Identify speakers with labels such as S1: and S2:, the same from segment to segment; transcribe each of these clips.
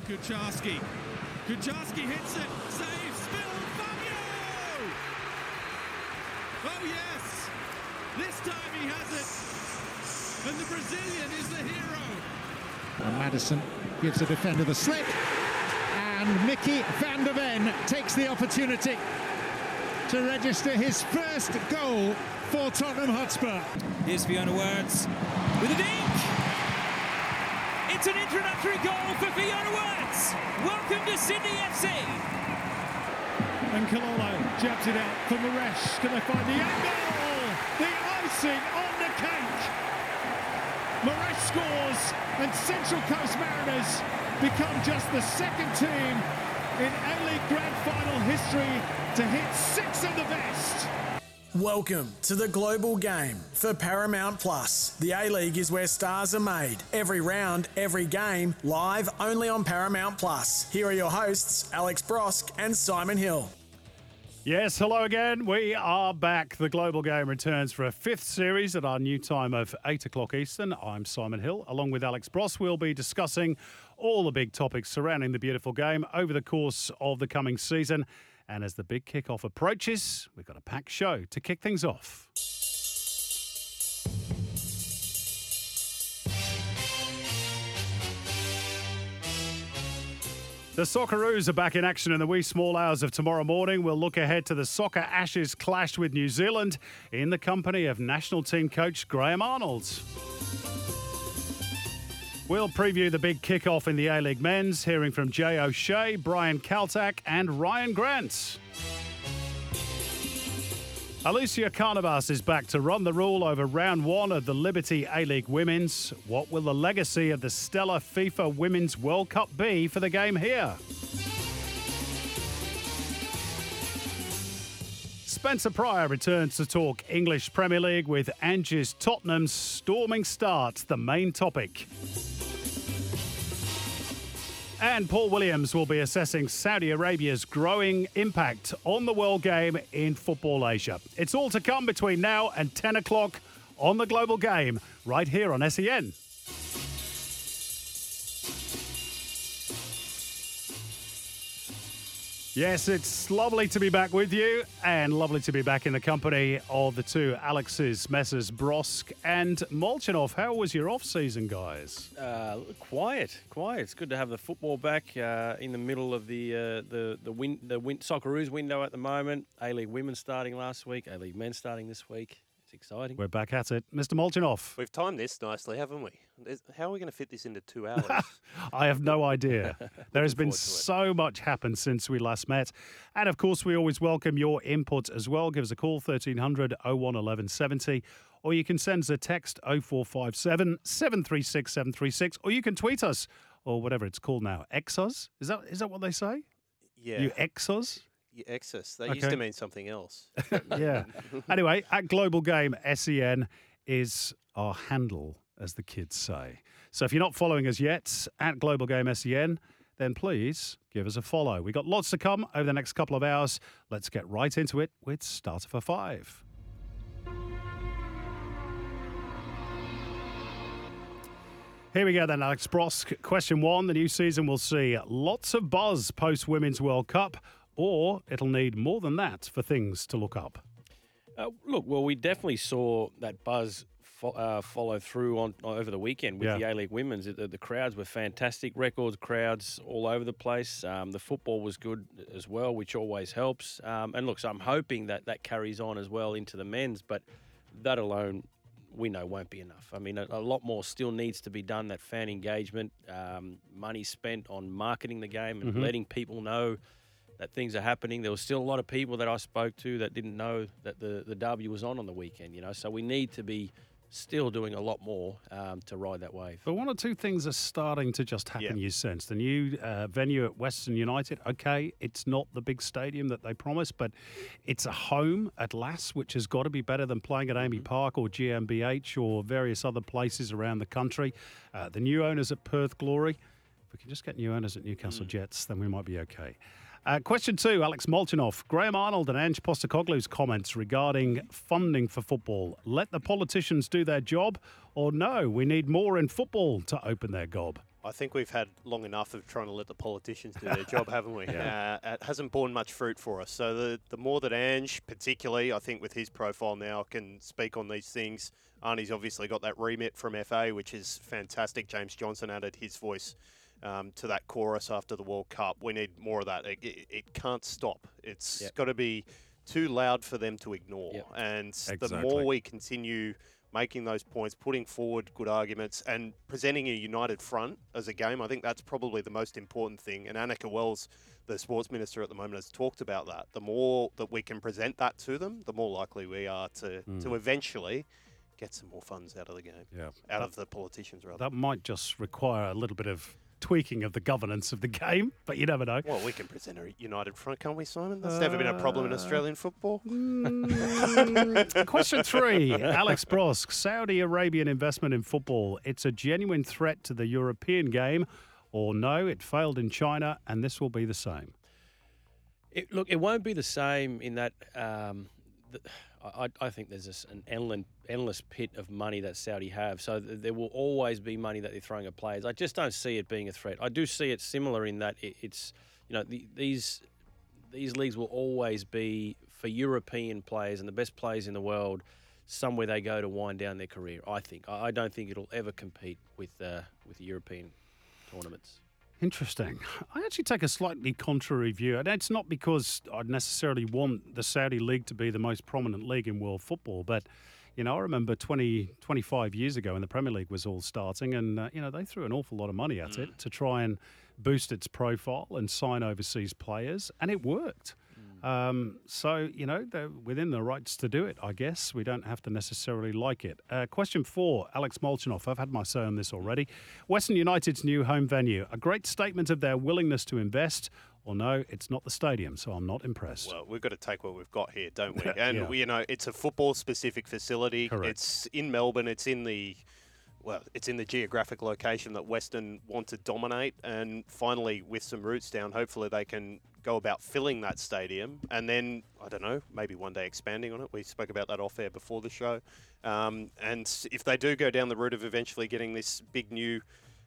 S1: for Kucharski. Kucharski hits it, saves, Phil Fabio! Oh yes, this time he has it, and the Brazilian is the hero.
S2: And Maddison gives the defender the slip. And Micky van de Ven takes the opportunity to register his first goal for Tottenham Hotspur.
S1: Here's Fiona Worts with a dink. It's an introductory goal for Fiona Worts. Welcome to Sydney FC.
S2: And Kalolo jabs it out for Moresche. Can they find the angle? The icing on the cake. Moresche scores, and Central Coast Mariners become just the second team in A-League Grand Final history to hit six of the best.
S3: Welcome to the global game for Paramount Plus. The A League is where stars are made. Every round, every game, live only on Paramount Plus. Here are your hosts, Alex Brosque and Simon Hill.
S4: Yes, hello again. We are back. The Global Game returns for a fifth series at our new time of 8 o'clock Eastern. I'm Simon Hill. Along with Alex Brosque, we'll be discussing all the big topics surrounding the beautiful game over the course of the coming season. And as the big kickoff approaches, we've got a packed show to kick things off. The Socceroos are back in action in the wee small hours of tomorrow morning. We'll look ahead to the Soccer Ashes clash with New Zealand in the company of national team coach Graham Arnold. We'll preview the big kickoff in the A League men's, hearing from Jay O'Shea, Brian Kaltak, and Ryan Grant. Alicia Carnabas is back to run the rule over round one of the Liberty A League Women's. What will the legacy of the stellar FIFA Women's World Cup be for the game here? Spencer Prior returns to talk English Premier League with Ange's Tottenham's storming start, the main topic. And Paul Williams will be assessing Saudi Arabia's growing impact on the world game in Football Asia. It's all to come between now and 10 o'clock on the Global Game, right here on SEN. Yes, it's lovely to be back with you and lovely to be back in the company of the two Alexes, Messrs. Brosk and Molchanov. How was your off season, guys?
S5: Uh, quiet, quiet. It's good to have the football back uh, in the middle of the uh, the the win the win- Socceroos window at the moment. A League women starting last week. A League men starting this week. It's exciting.
S4: We're back at it. Mr. Molchanov.
S6: We've timed this nicely, haven't we? How are we going to fit this into two hours?
S4: I have no idea. There has been
S6: forward to it.
S4: so much happened since we last met. And of course, we always welcome your input as well. Give us a call, 1300 01 1170, or you can send us a text 0457 736 736, or you can tweet us, or whatever it's called now. Exos? Is that is that what they say?
S6: yeah.
S4: You Exos?
S6: You excess. That used to mean something else.
S4: yeah. Anyway, at Global Game SEN is our handle, as the kids say. So if you're not following us yet at Global Game SEN, then please give us a follow. We got lots to come over the next couple of hours. Let's get right into it with Starter for Five. Here we go then, Alex Brosque. Question one The new season will see lots of buzz post Women's World Cup, or it'll need more than that for things to look up.
S5: Uh, look, well, we definitely saw that buzz fo- uh, follow through on over the weekend with
S4: Yeah.
S5: the A League Women's. The, the crowds were fantastic, record crowds all over the place. Um, the football was good as well, which always helps. Um, and look, so I'm hoping that that carries on as well into the men's, but that alone. We know won't be enough. I mean, a, a lot more still needs to be done. That fan engagement, um, money spent on marketing the game and
S4: Mhm.
S5: letting people know that things are happening. There was still a lot of people that I spoke to that didn't know that the the derby was on on the weekend. You know, so we need to be still doing a lot more um, to ride that wave.
S4: But one or two things are starting to just happen, you sense. The new uh, venue at Western United, okay, it's not the big stadium that they promised, but it's a home at last, which has got to be better than playing at AAMI Park or GMHBA or various other places around the country. Uh, the new owners at Perth Glory, if we can just get new owners at Newcastle Jets, then we might be okay. Uh, question two, Alex Molchanoff. Graham Arnold and Ange Postecoglou's comments regarding funding for football. Let the politicians do their job, or no, we need more in football to open their gob.
S6: I think we've had long enough of trying to let the politicians do their job, haven't we? Uh, it hasn't borne much fruit for us. So the the more that Ange, particularly, I think with his profile now, can speak on these things. Arnie's obviously got that remit from FA, which is fantastic. James Johnson added his voice um, to that chorus after the World Cup. We need more of that. It, it, it can't stop. It's
S5: Yep.
S6: got to be too loud for them to ignore.
S5: Yep.
S6: And the more we continue making those points, putting forward good arguments, and presenting a united front as a game, I think that's probably the most important thing. And Anika Wells, the sports minister at the moment, has talked about that. The more that we can present that to them, the more likely we are to, to eventually get some more funds out of the game,
S4: Yeah.
S6: out of the politicians, rather.
S4: That might just require a little bit of tweaking of the governance of the game, but you never know.
S6: Well, we can present a united front, can't we, Simon? That's never been a problem in Australian football.
S4: Question three, Alex Brosque. Saudi Arabian investment in football. It's a genuine threat to the European game, or no, it failed in China, and this will be the same.
S5: It, look, it won't be the same in that. Um, th I, I- I think there's this, an endless, endless pit of money that Saudi have. So th- there will always be money that they're throwing at players. I just don't see it being a threat. I do see it similar in that it, it's, you know, the, these these leagues will always be for European players and the best players in the world. Somewhere they go to wind down their career. I think. I, I don't think it'll ever compete with uh, with European tournaments.
S4: Interesting. I actually take a slightly contrary view, and it's not because I necessarily want the Saudi league to be the most prominent league in world football, but you know, I remember 20, 25 years ago when the Premier League was all starting, and uh, you know, they threw an awful lot of money at it to try and boost its profile and sign overseas players, and it worked. Um, so, you know, they're within the rights to do it, I guess. We don't have to necessarily like it. Uh, question four, Alex Molchanoff. I've had my say on this already. Western United's new home venue. A great statement of their willingness to invest. Or no, it's not the stadium, so I'm not impressed.
S6: Well, we've got to take what we've got here, don't we? And
S4: Yeah.
S6: we, you know, it's a football-specific facility.
S4: Correct.
S6: It's in Melbourne. It's in the well, it's in the geographic location that Western want to dominate. And finally, with some roots down, hopefully they can go about filling that stadium. And then, I don't know, maybe one day expanding on it. We spoke about that off air before the show. Um, and if they do go down the route of eventually getting this big new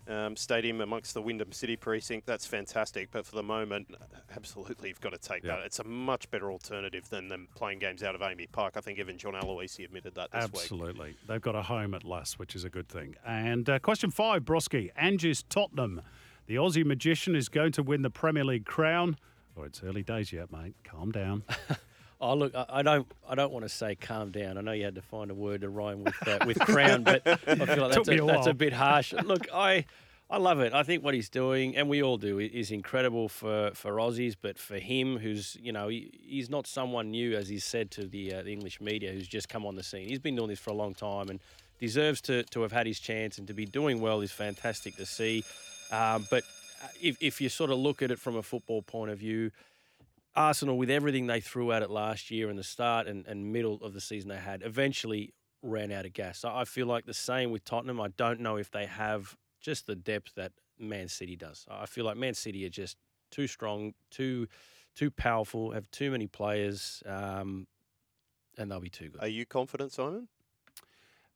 S6: um, stadium amongst the Wyndham City precinct, that's fantastic. But for the moment, absolutely, you've got to take that. It's a much better alternative than them playing games out of AAMI Park. I think even John Aloisi admitted that this week.
S4: Absolutely. They've got a home at last, which is a good thing. And uh, question five, Brosquey. Ange's Tottenham. The Aussie magician is going to win the Premier League crown. Oh, it's early days yet, mate. Calm down.
S5: Oh look, I, I don't, I don't want to say calm down. I know you had to find a word to rhyme with uh, with crown, but I feel like that's a,
S4: a
S5: that's a bit harsh. Look, I, I love it. I think what he's doing, and we all do, is incredible for for Aussies. But for him, who's you know, he, he's not someone new, as he's said to the uh, the English media, who's just come on the scene. He's been doing this for a long time and deserves to to have had his chance and to be doing well is fantastic to see. Um, but uh, if if you sort of look at it from a football point of view. Arsenal, with everything they threw at it last year and the start and, and middle of the season they had, eventually ran out of gas. So I feel like the same with Tottenham. I don't know if they have just the depth that Man City does. I feel like Man City are just too strong, too too powerful, have too many players, um, and they'll be too good.
S6: Are you confident, Simon?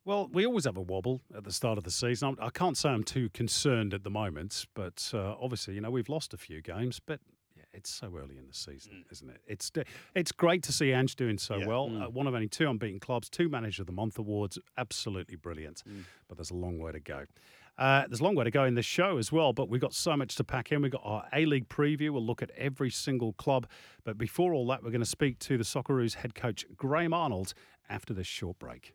S4: Well, we always have a wobble at the start of the season. I'm- can't say I'm too concerned at the moment, but uh, obviously, you know, we've lost a few games, but yeah, it's so early in the season, isn't it? It's it's great to see Ange doing so
S6: Yeah.
S4: well. Uh, one of only two unbeaten clubs, two Manager of the Month awards, absolutely brilliant. But there's a long way to go. Uh, there's a long way to go in this show as well, but we've got so much to pack in. We've got our A League preview. We'll look at every single club. But before all that, we're going to speak to the Socceroos head coach, Graham Arnold, after this short break.